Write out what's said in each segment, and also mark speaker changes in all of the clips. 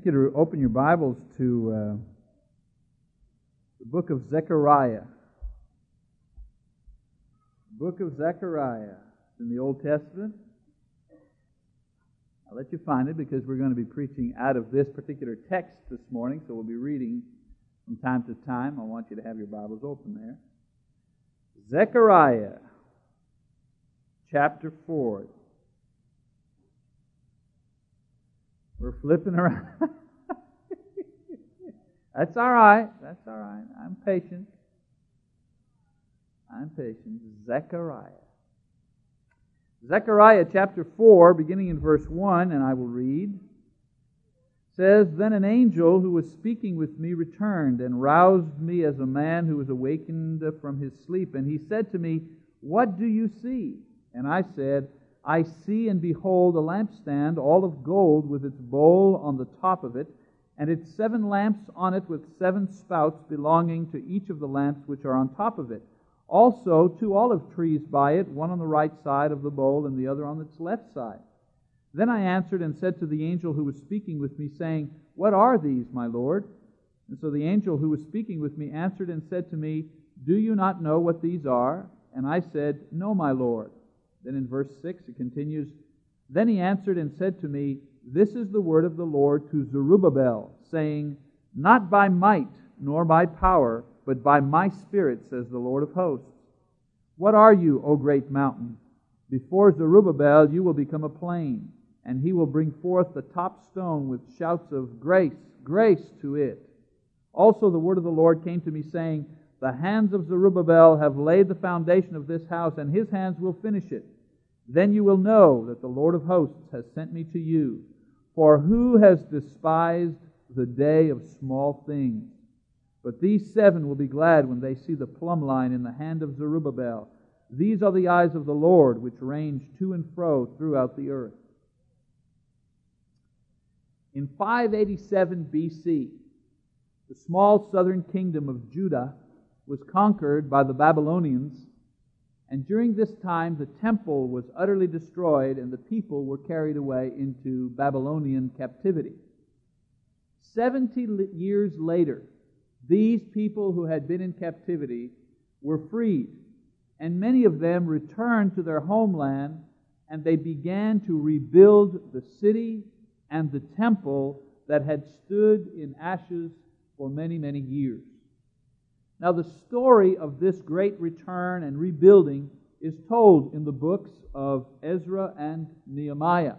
Speaker 1: like you to open your Bibles to uh, the book of Zechariah. Book of Zechariah in the Old Testament. I'll let you find it because we're going to be preaching out of this particular text this morning, so we'll be reading from time to time. I want you to have your Bibles open there. Zechariah chapter 4. We're flipping around. That's all right. That's all right. I'm patient. I'm patient. Zechariah. Zechariah chapter 4, beginning in verse 1, and I will read, says, Then an angel who was speaking with me returned and roused me as a man who was awakened from his sleep. And he said to me, What do you see? And I said, I see and behold a lampstand, all of gold, with its bowl on the top of it, and its seven lamps on it with seven spouts belonging to each of the lamps which are on top of it. Also, two olive trees by it, one on the right side of the bowl and the other on its left side. Then I answered and said to the angel who was speaking with me, saying, What are these, my Lord? And so the angel who was speaking with me answered and said to me, Do you not know what these are? And I said, No, my Lord. Then in verse 6 it continues Then he answered and said to me, This is the word of the Lord to Zerubbabel, saying, Not by might nor by power, but by my Spirit, says the Lord of hosts. What are you, O great mountain? Before Zerubbabel you will become a plain, and he will bring forth the top stone with shouts of grace, grace to it. Also the word of the Lord came to me, saying, the hands of Zerubbabel have laid the foundation of this house, and his hands will finish it. Then you will know that the Lord of hosts has sent me to you. For who has despised the day of small things? But these seven will be glad when they see the plumb line in the hand of Zerubbabel. These are the eyes of the Lord, which range to and fro throughout the earth. In 587 BC, the small southern kingdom of Judah was conquered by the Babylonians, and during this time the temple was utterly destroyed and the people were carried away into Babylonian captivity. Seventy years later, these people who had been in captivity were freed, and many of them returned to their homeland and they began to rebuild the city and the temple that had stood in ashes for many, many years. Now, the story of this great return and rebuilding is told in the books of Ezra and Nehemiah.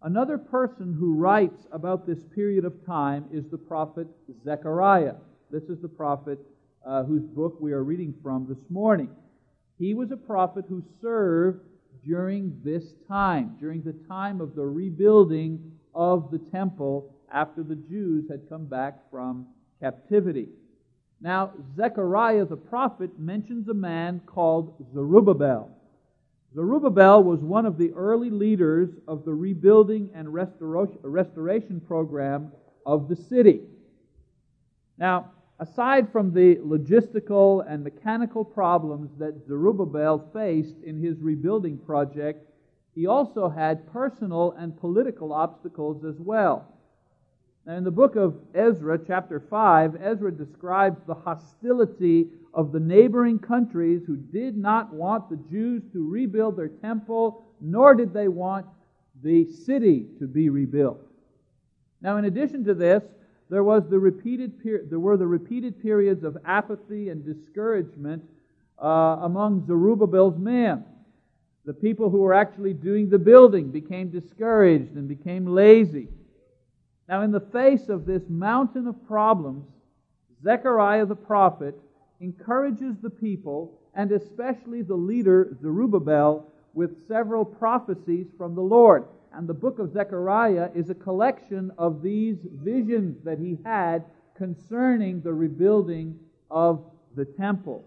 Speaker 1: Another person who writes about this period of time is the prophet Zechariah. This is the prophet uh, whose book we are reading from this morning. He was a prophet who served during this time, during the time of the rebuilding of the temple after the Jews had come back from captivity. Now, Zechariah the prophet mentions a man called Zerubbabel. Zerubbabel was one of the early leaders of the rebuilding and restoration program of the city. Now, aside from the logistical and mechanical problems that Zerubbabel faced in his rebuilding project, he also had personal and political obstacles as well. Now, in the book of Ezra, chapter 5, Ezra describes the hostility of the neighboring countries who did not want the Jews to rebuild their temple, nor did they want the city to be rebuilt. Now, in addition to this, there, was the repeated there were the repeated periods of apathy and discouragement uh, among Zerubbabel's men. The people who were actually doing the building became discouraged and became lazy. Now, in the face of this mountain of problems, Zechariah the prophet encourages the people, and especially the leader, Zerubbabel, with several prophecies from the Lord. And the book of Zechariah is a collection of these visions that he had concerning the rebuilding of the temple.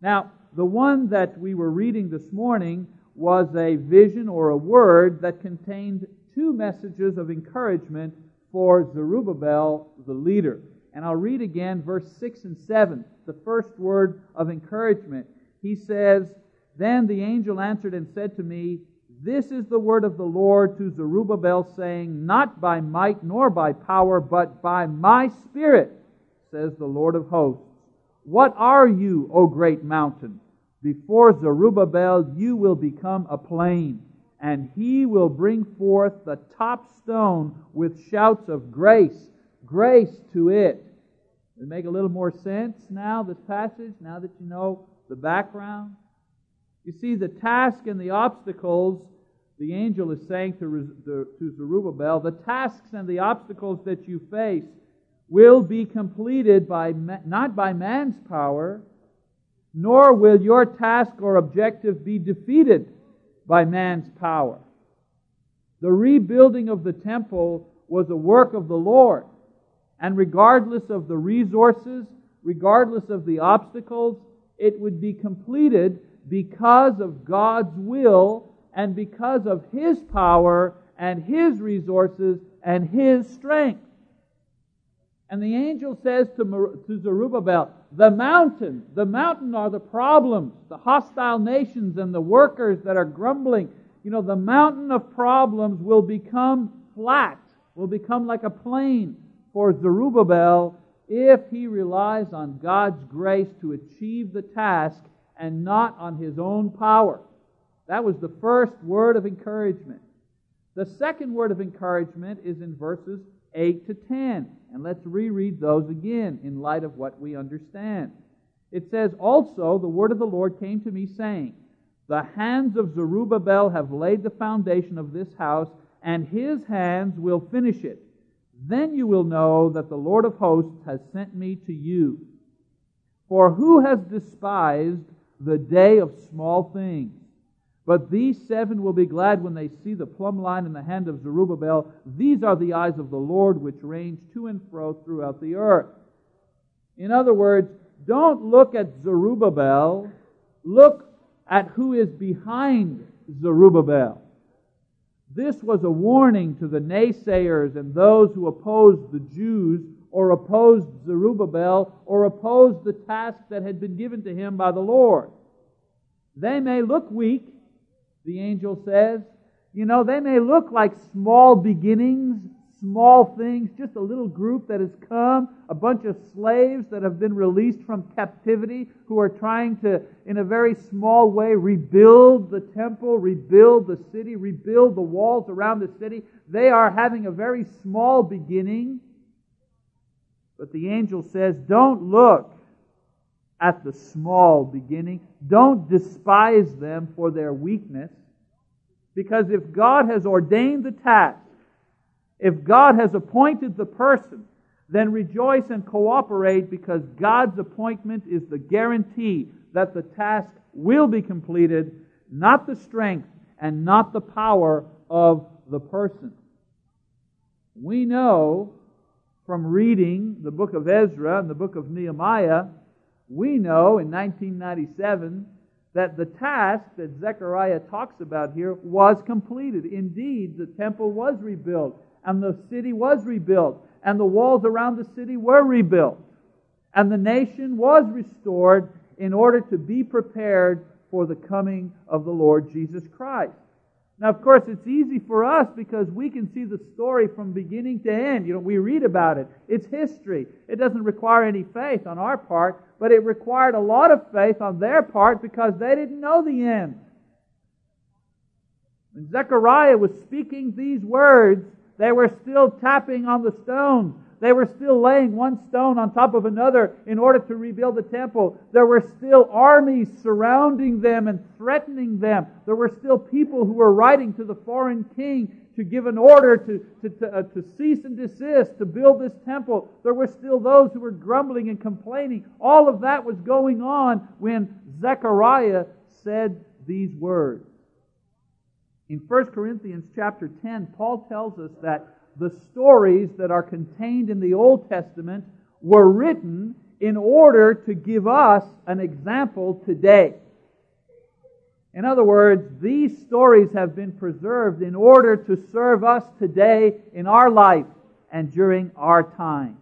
Speaker 1: Now, the one that we were reading this morning was a vision or a word that contained two messages of encouragement for Zerubbabel, the leader. And I'll read again verse 6 and 7, the first word of encouragement. He says, Then the angel answered and said to me, This is the word of the Lord to Zerubbabel, saying, Not by might nor by power, but by my spirit, says the Lord of hosts. What are you, O great mountain? Before Zerubbabel, you will become a plain, and he will bring forth the top stone with shouts of grace, grace to it. Does it make a little more sense now, this passage, now that you know the background? You see, the task and the obstacles, the angel is saying to, to Zerubbabel, the tasks and the obstacles that you face will be completed by not by man's power, nor will your task or objective be defeated by man's power. The rebuilding of the temple was a work of the Lord, and regardless of the resources, regardless of the obstacles, it would be completed because of God's will and because of His power and His resources and His strength. And the angel says to, to Zerubbabel, the mountain, the mountain are the problems, the hostile nations and the workers that are grumbling. You know, the mountain of problems will become flat, will become like a plain for Zerubbabel if he relies on God's grace to achieve the task and not on his own power. That was the first word of encouragement. The second word of encouragement is in verses 8 to 10. And let's reread those again in light of what we understand. It says, Also, the word of the Lord came to me, saying, The hands of Zerubbabel have laid the foundation of this house, and his hands will finish it. Then you will know that the Lord of hosts has sent me to you. For who has despised the day of small things. But these seven will be glad when they see the plumb line in the hand of Zerubbabel. These are the eyes of the Lord which range to and fro throughout the earth. In other words, don't look at Zerubbabel, look at who is behind Zerubbabel. This was a warning to the naysayers and those who opposed the Jews or opposed Zerubbabel or opposed the task that had been given to him by the Lord. They may look weak, the angel says. You know, they may look like small beginnings, small things, just a little group that has come, a bunch of slaves that have been released from captivity who are trying to, in a very small way, rebuild the temple, rebuild the city, rebuild the walls around the city. They are having a very small beginning. But the angel says, don't look at the small beginning. Don't despise them for their weakness. Because if God has ordained the task, if God has appointed the person, then rejoice and cooperate because God's appointment is the guarantee that the task will be completed, not the strength and not the power of the person. We know from reading the book of Ezra and the book of Nehemiah, we know in 1997 that the task that Zechariah talks about here was completed. Indeed, the temple was rebuilt, and the city was rebuilt, and the walls around the city were rebuilt, and the nation was restored in order to be prepared for the coming of the Lord Jesus Christ. Now, of course, it's easy for us because we can see the story from beginning to end. You know, we read about it. It's history. It doesn't require any faith on our part, but it required a lot of faith on their part because they didn't know the end. When Zechariah was speaking these words, they were still tapping on the stones. They were still laying one stone on top of another in order to rebuild the temple. There were still armies surrounding them and threatening them. There were still people who were writing to the foreign king to give an order to, to, to, uh, to cease and desist, to build this temple. There were still those who were grumbling and complaining. All of that was going on when Zechariah said these words. In 1 Corinthians chapter 10, Paul tells us that the stories that are contained in the Old Testament were written in order to give us an example today. In other words, these stories have been preserved in order to serve us today in our life and during our time.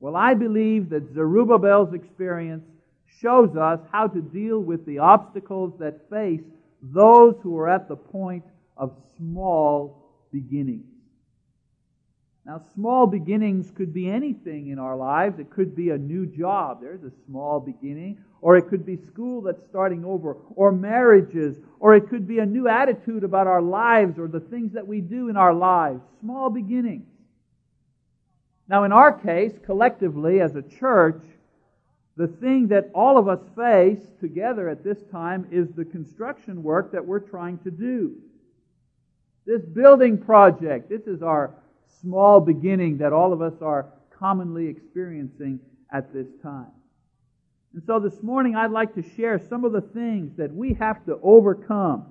Speaker 1: Well, I believe that Zerubbabel's experience shows us how to deal with the obstacles that face those who are at the point of small beginnings. Now, small beginnings could be anything in our lives. It could be a new job. There's a small beginning. Or it could be school that's starting over. Or marriages. Or it could be a new attitude about our lives or the things that we do in our lives. Small beginnings. Now, in our case, collectively as a church, the thing that all of us face together at this time is the construction work that we're trying to do. This building project, this is our small beginning that all of us are commonly experiencing at this time. And so this morning I'd like to share some of the things that we have to overcome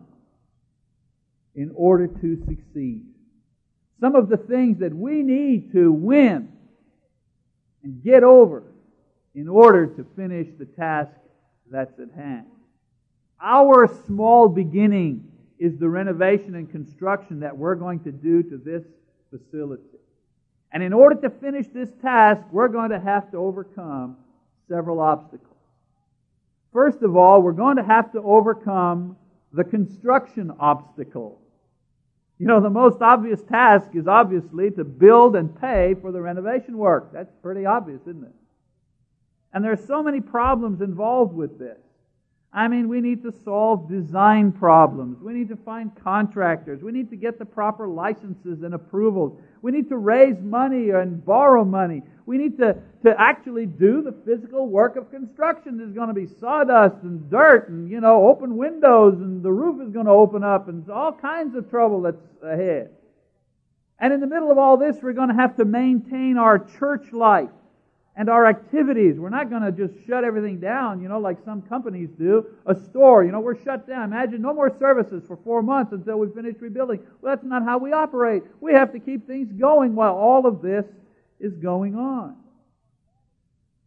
Speaker 1: in order to succeed. Some of the things that we need to win and get over in order to finish the task that's at hand. Our small beginning is the renovation and construction that we're going to do to this facility. And in order to finish this task, we're going to have to overcome several obstacles. First of all, we're going to have to overcome the construction obstacle. You know, the most obvious task is obviously to build and pay for the renovation work. That's pretty obvious, isn't it? And there are so many problems involved with this. I mean, we need to solve design problems. We need to find contractors. We need to get the proper licenses and approvals. We need to raise money and borrow money. We need to, to actually do the physical work of construction. There's going to be sawdust and dirt and, you know, open windows and the roof is going to open up and all kinds of trouble that's ahead. And in the middle of all this, we're going to have to maintain our church life and our activities. We're not going to just shut everything down, you know, like some companies do. A store, you know, we're shut down. Imagine no more services for four months until we finish rebuilding. Well, that's not how we operate. We have to keep things going while all of this is going on.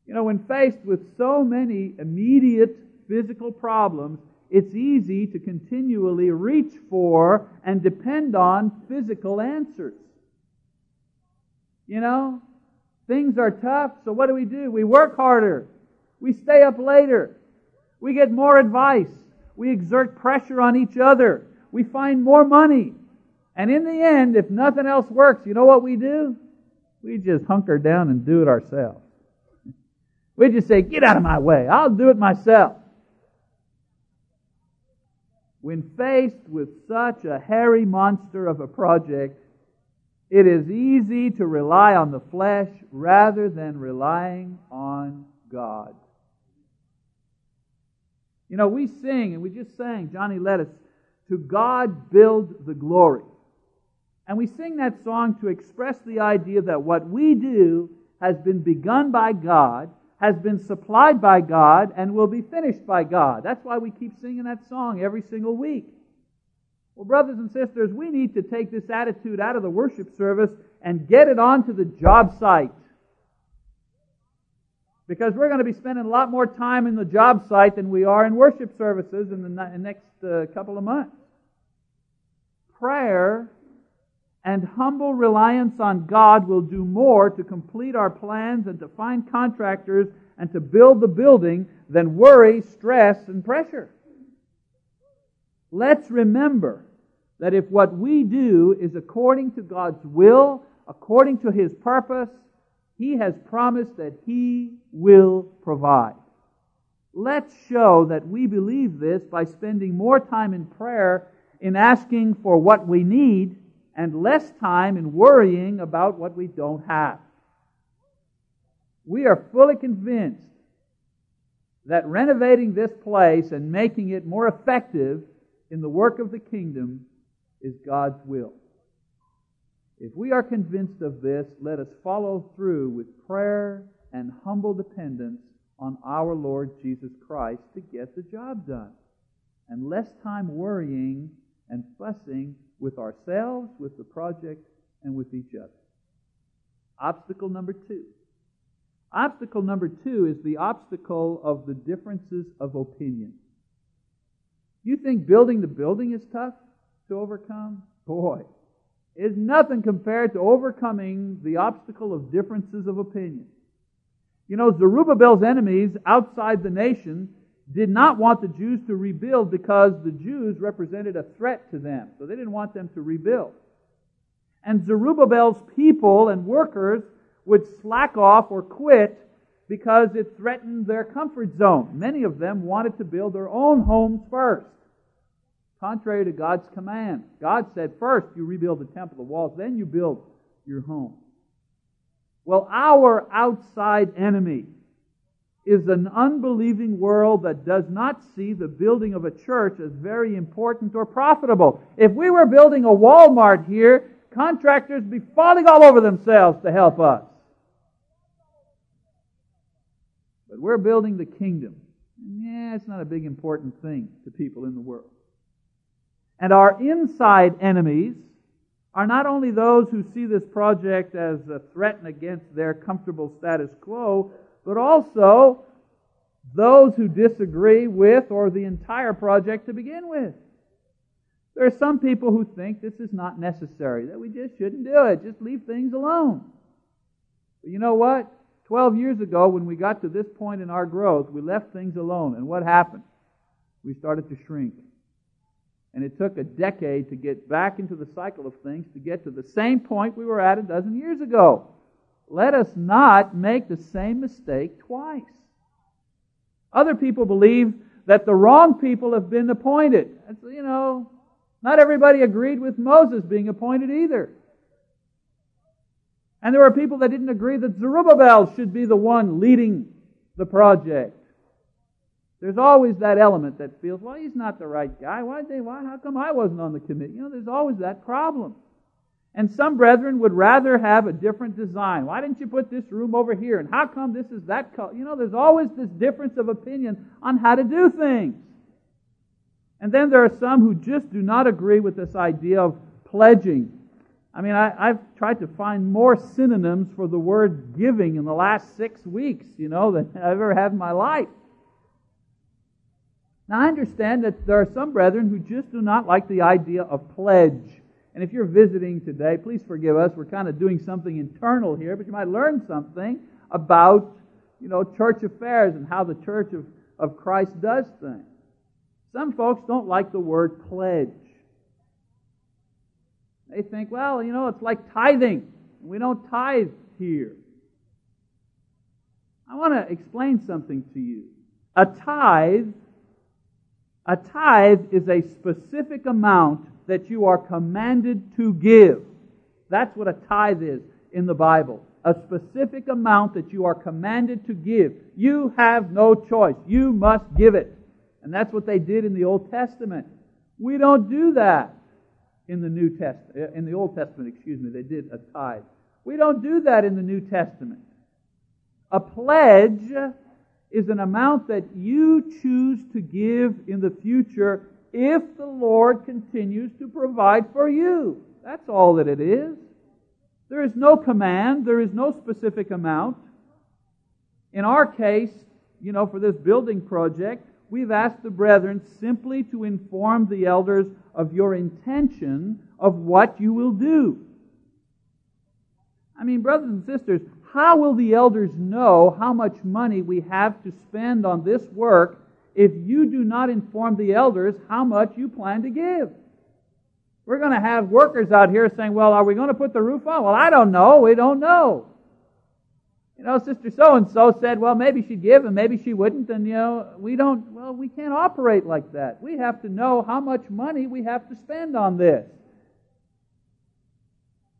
Speaker 1: You know, when faced with so many immediate physical problems, it's easy to continually reach for and depend on physical answers. You know, Things are tough, so what do we do? We work harder. We stay up later. We get more advice. We exert pressure on each other. We find more money. And in the end, if nothing else works, you know what we do? We just hunker down and do it ourselves. We just say, get out of my way. I'll do it myself. When faced with such a hairy monster of a project, it is easy to rely on the flesh rather than relying on God. You know, we sing, and we just sang, Johnny led us, to God build the glory. And we sing that song to express the idea that what we do has been begun by God, has been supplied by God, and will be finished by God. That's why we keep singing that song every single week. Well, brothers and sisters, we need to take this attitude out of the worship service and get it onto the job site. Because we're going to be spending a lot more time in the job site than we are in worship services in the next uh, couple of months. Prayer and humble reliance on God will do more to complete our plans and to find contractors and to build the building than worry, stress, and pressure. Let's remember that if what we do is according to God's will, according to His purpose, He has promised that He will provide. Let's show that we believe this by spending more time in prayer in asking for what we need and less time in worrying about what we don't have. We are fully convinced that renovating this place and making it more effective in the work of the kingdom is God's will. If we are convinced of this, let us follow through with prayer and humble dependence on our Lord Jesus Christ to get the job done. And less time worrying and fussing with ourselves, with the project, and with each other. Obstacle number two. Obstacle number two is the obstacle of the differences of opinion. You think building the building is tough? To overcome? Boy, is nothing compared to overcoming the obstacle of differences of opinion. You know, Zerubbabel's enemies outside the nation did not want the Jews to rebuild because the Jews represented a threat to them. So they didn't want them to rebuild. And Zerubbabel's people and workers would slack off or quit because it threatened their comfort zone. Many of them wanted to build their own homes first, contrary to God's command. God said, first you rebuild the temple, the walls, then you build your home. Well, our outside enemy is an unbelieving world that does not see the building of a church as very important or profitable. If we were building a Walmart here, contractors would be falling all over themselves to help us. But we're building the kingdom. Yeah, it's not a big important thing to people in the world. And our inside enemies are not only those who see this project as a threat against their comfortable status quo, but also those who disagree with or the entire project to begin with. There are some people who think this is not necessary, that we just shouldn't do it, just leave things alone. But you know what? Twelve years ago, when we got to this point in our growth, we left things alone. And what happened? We started to shrink. And it took a decade to get back into the cycle of things to get to the same point we were at a dozen years ago. Let us not make the same mistake twice. Other people believe that the wrong people have been appointed. you know, not everybody agreed with Moses being appointed either. And there were people that didn't agree that Zerubbabel should be the one leading the project. There's always that element that feels, well, he's not the right guy. Why they? Why? How come I wasn't on the committee? You know, there's always that problem. And some brethren would rather have a different design. Why didn't you put this room over here? And how come this is that color? You know, there's always this difference of opinion on how to do things. And then there are some who just do not agree with this idea of pledging. I mean, I, have tried to find more synonyms for the word giving in the last six weeks, you know, than I've ever had in my life. Now, I understand that there are some brethren who just do not like the idea of pledge. And if you're visiting today, please forgive us. We're kind of doing something internal here, but you might learn something about, you know, church affairs and how the church of, of Christ does things. Some folks don't like the word pledge. They think, well, you know, it's like tithing. We don't tithe here. I want to explain something to you. A tithe a tithe is a specific amount that you are commanded to give. That's what a tithe is in the Bible. A specific amount that you are commanded to give. You have no choice. You must give it. And that's what they did in the Old Testament. We don't do that in the New Testament. Uh, in the Old Testament, excuse me, they did a tithe. We don't do that in the New Testament. A pledge is an amount that you choose to give in the future if the Lord continues to provide for you. That's all that it is. There is no command, there is no specific amount. In our case, you know, for this building project, we've asked the brethren simply to inform the elders of your intention of what you will do. I mean, brothers and sisters, how will the elders know how much money we have to spend on this work if you do not inform the elders how much you plan to give? We're going to have workers out here saying, well, are we going to put the roof on? Well, I don't know. We don't know. You know, Sister So and so said, well, maybe she'd give and maybe she wouldn't. And, you know, we don't, well, we can't operate like that. We have to know how much money we have to spend on this.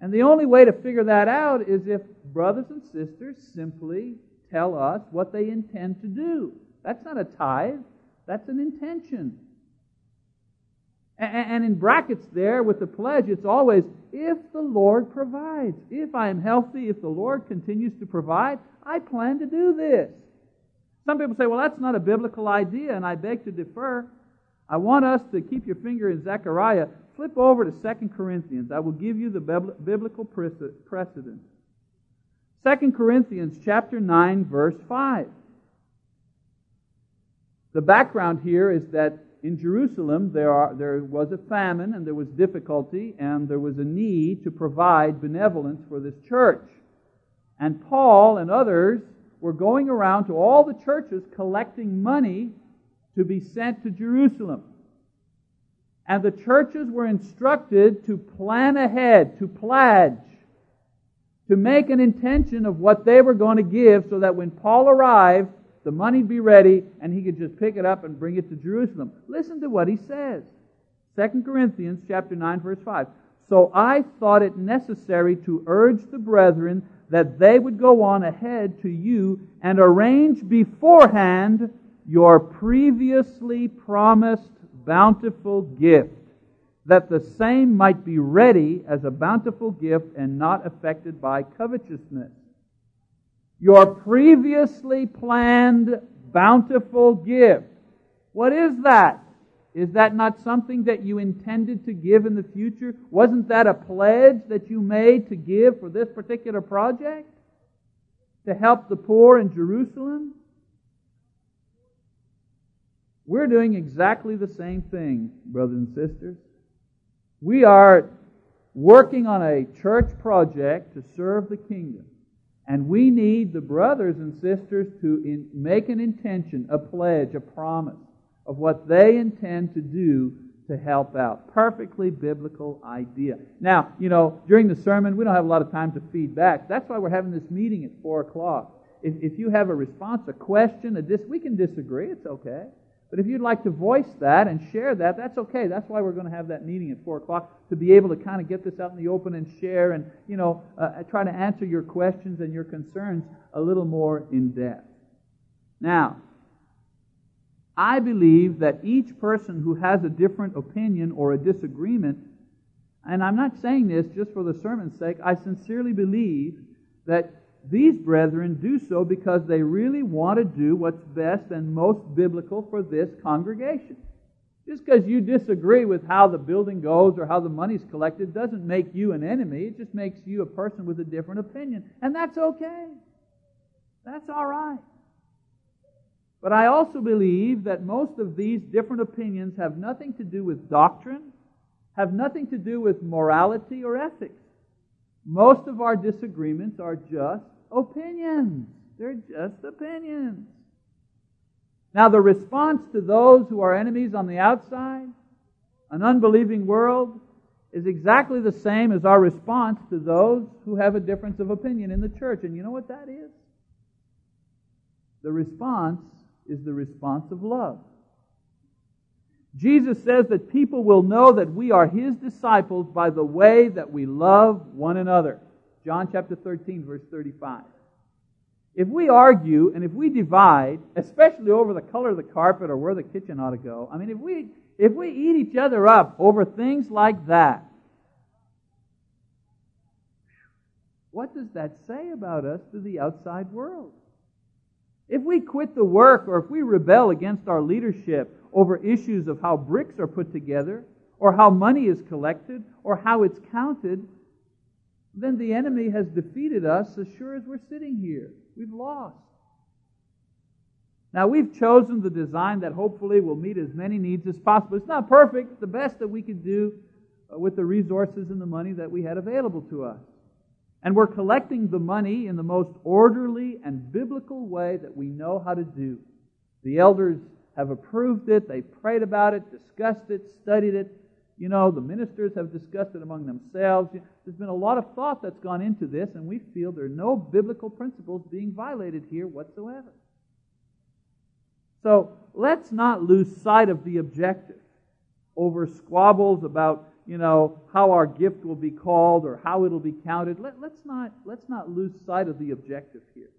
Speaker 1: And the only way to figure that out is if brothers and sisters simply tell us what they intend to do. That's not a tithe, that's an intention. And in brackets there with the pledge, it's always, if the Lord provides. If I am healthy, if the Lord continues to provide, I plan to do this. Some people say, well, that's not a biblical idea, and I beg to differ. I want us to keep your finger in Zechariah Flip over to 2 Corinthians. I will give you the biblical precedent. 2 Corinthians chapter 9 verse 5. The background here is that in Jerusalem there, are, there was a famine and there was difficulty and there was a need to provide benevolence for this church. And Paul and others were going around to all the churches collecting money to be sent to Jerusalem. And the churches were instructed to plan ahead, to pledge, to make an intention of what they were going to give so that when Paul arrived, the money'd be ready and he could just pick it up and bring it to Jerusalem. Listen to what he says. 2 Corinthians chapter 9 verse 5. So I thought it necessary to urge the brethren that they would go on ahead to you and arrange beforehand your previously promised bountiful gift, that the same might be ready as a bountiful gift and not affected by covetousness. Your previously planned bountiful gift. What is that? Is that not something that you intended to give in the future? Wasn't that a pledge that you made to give for this particular project? To help the poor in Jerusalem? We're doing exactly the same thing, brothers and sisters. We are working on a church project to serve the kingdom. And we need the brothers and sisters to in, make an intention, a pledge, a promise of what they intend to do to help out. Perfectly biblical idea. Now, you know, during the sermon, we don't have a lot of time to feed back. That's why we're having this meeting at 4 o'clock. If, if you have a response, a question, a dis- we can disagree. It's okay. But if you'd like to voice that and share that, that's okay. That's why we're going to have that meeting at 4 o'clock, to be able to kind of get this out in the open and share and, you know, uh, try to answer your questions and your concerns a little more in depth. Now, I believe that each person who has a different opinion or a disagreement, and I'm not saying this just for the sermon's sake, I sincerely believe that these brethren do so because they really want to do what's best and most biblical for this congregation. Just because you disagree with how the building goes or how the money's collected doesn't make you an enemy. It just makes you a person with a different opinion. And that's okay. That's all right. But I also believe that most of these different opinions have nothing to do with doctrine, have nothing to do with morality or ethics. Most of our disagreements are just opinions. They're just opinions. Now, the response to those who are enemies on the outside, an unbelieving world, is exactly the same as our response to those who have a difference of opinion in the church. And you know what that is? The response is the response of love. Jesus says that people will know that we are His disciples by the way that we love one another. John chapter 13, verse 35. If we argue and if we divide, especially over the color of the carpet or where the kitchen ought to go, I mean, if we, if we eat each other up over things like that, what does that say about us to the outside world? If we quit the work or if we rebel against our leadership over issues of how bricks are put together, or how money is collected, or how it's counted, then the enemy has defeated us as sure as we're sitting here. We've lost. Now, we've chosen the design that hopefully will meet as many needs as possible. It's not perfect, it's the best that we could do uh, with the resources and the money that we had available to us. And we're collecting the money in the most orderly and biblical way that we know how to do. The elders have approved it, they've prayed about it, discussed it, studied it. You know, the ministers have discussed it among themselves. There's been a lot of thought that's gone into this, and we feel there are no biblical principles being violated here whatsoever. So let's not lose sight of the objective over squabbles about, you know, how our gift will be called or how it'll be counted. Let, us not, let's not lose sight of the objective here.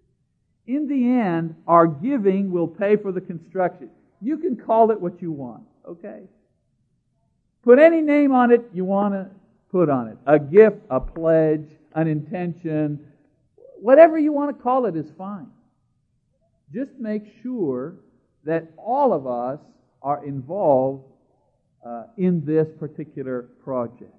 Speaker 1: In the end, our giving will pay for the construction. You can call it what you want, okay? Put any name on it you want to put on it. A gift, a pledge, an intention, whatever you want to call it is fine. Just make sure that all of us are involved uh, in this particular project.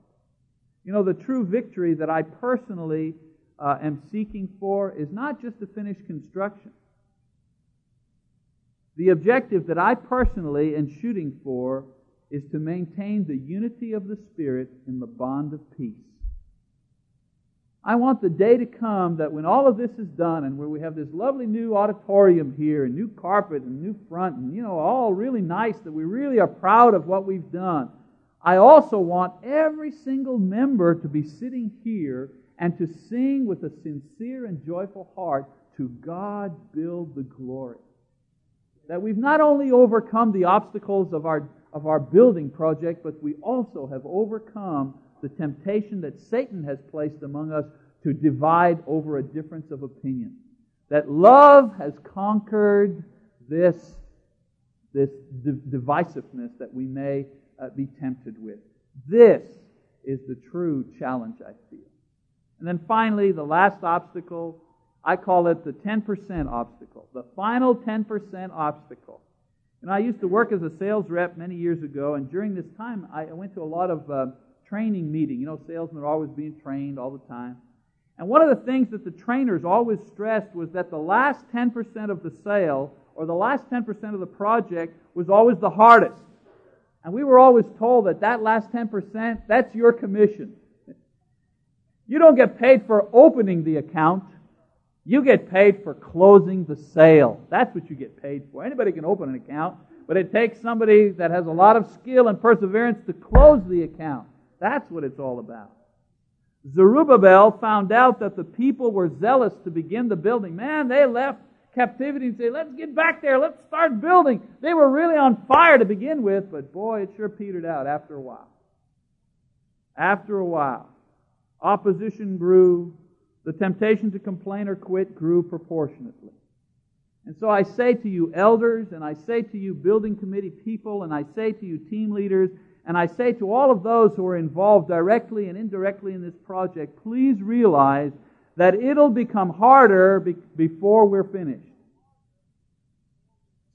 Speaker 1: You know, the true victory that I personally uh, am seeking for is not just to finish construction. The objective that I personally am shooting for is to maintain the unity of the Spirit in the bond of peace. I want the day to come that when all of this is done and where we have this lovely new auditorium here and new carpet and new front and, you know, all really nice that we really are proud of what we've done. I also want every single member to be sitting here and to sing with a sincere and joyful heart to God build the glory. That we've not only overcome the obstacles of our, of our building project, but we also have overcome the temptation that Satan has placed among us to divide over a difference of opinion. That love has conquered this, this divisiveness that we may uh, be tempted with. This is the true challenge, I feel. And then finally, the last obstacle, I call it the 10% obstacle, the final 10% obstacle. And I used to work as a sales rep many years ago, and during this time, I went to a lot of uh, training meeting. You know, salesmen are always being trained all the time. And one of the things that the trainers always stressed was that the last 10% of the sale or the last 10% of the project was always the hardest. And we were always told that that last 10%, that's your commission. You don't get paid for opening the account. You get paid for closing the sale. That's what you get paid for. Anybody can open an account, but it takes somebody that has a lot of skill and perseverance to close the account. That's what it's all about. Zerubbabel found out that the people were zealous to begin the building. Man, they left captivity and said, let's get back there, let's start building. They were really on fire to begin with, but boy, it sure petered out after a while. After a while, opposition grew, the temptation to complain or quit grew proportionately. And so I say to you, elders, and I say to you, building committee people, and I say to you, team leaders, and I say to all of those who are involved directly and indirectly in this project, please realize that it'll become harder be- before we're finished.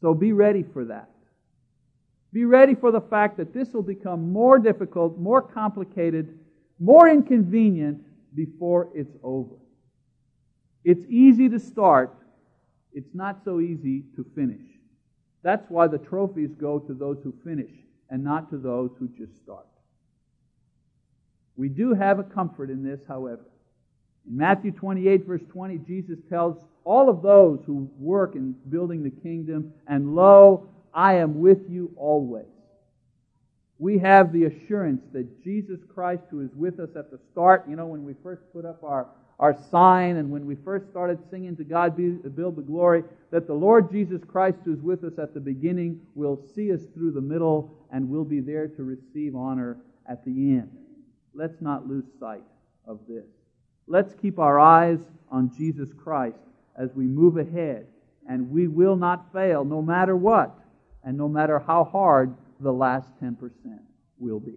Speaker 1: So be ready for that. Be ready for the fact that this will become more difficult, more complicated, more inconvenient before it's over. It's easy to start, it's not so easy to finish. That's why the trophies go to those who finish and not to those who just start. We do have a comfort in this, however. In Matthew 28, verse 20, Jesus tells all of those who work in building the kingdom, and lo, I am with you always. We have the assurance that Jesus Christ, who is with us at the start, you know, when we first put up our our sign and when we first started singing to God be, build the glory, that the Lord Jesus Christ who's with us at the beginning will see us through the middle and will be there to receive honor at the end. Let's not lose sight of this. Let's keep our eyes on Jesus Christ as we move ahead and we will not fail no matter what and no matter how hard the last 10% will be.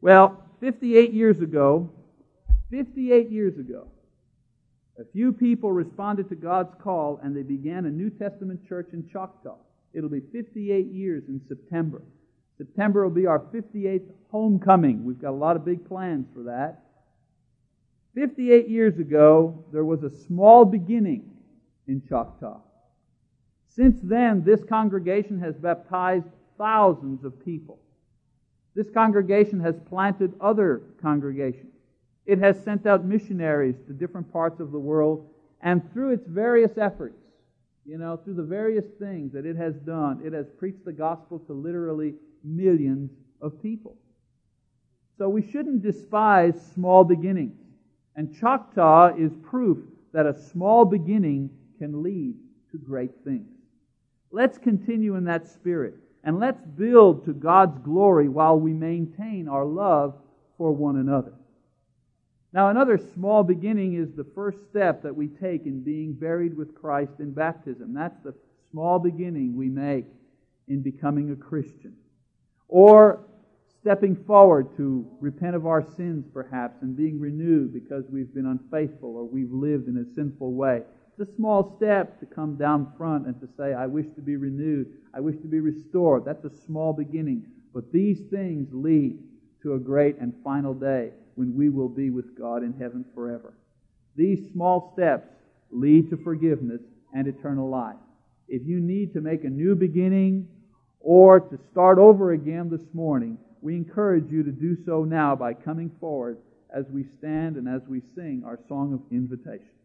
Speaker 1: Well, 58 years ago, 58 years ago, a few people responded to God's call and they began a New Testament church in Choctaw. It'll be 58 years in September. September will be our 58th homecoming. We've got a lot of big plans for that. 58 years ago, there was a small beginning in Choctaw. Since then, this congregation has baptized thousands of people. This congregation has planted other congregations. It has sent out missionaries to different parts of the world, and through its various efforts, you know, through the various things that it has done, it has preached the gospel to literally millions of people. So we shouldn't despise small beginnings. And Choctaw is proof that a small beginning can lead to great things. Let's continue in that spirit and let's build to God's glory while we maintain our love for one another. Now, another small beginning is the first step that we take in being buried with Christ in baptism. That's the small beginning we make in becoming a Christian. Or stepping forward to repent of our sins, perhaps, and being renewed because we've been unfaithful or we've lived in a sinful way. It's a small step to come down front and to say, I wish to be renewed. I wish to be restored. That's a small beginning. But these things lead to a great and final day when we will be with God in heaven forever. These small steps lead to forgiveness and eternal life. If you need to make a new beginning or to start over again this morning, we encourage you to do so now by coming forward as we stand and as we sing our song of invitation.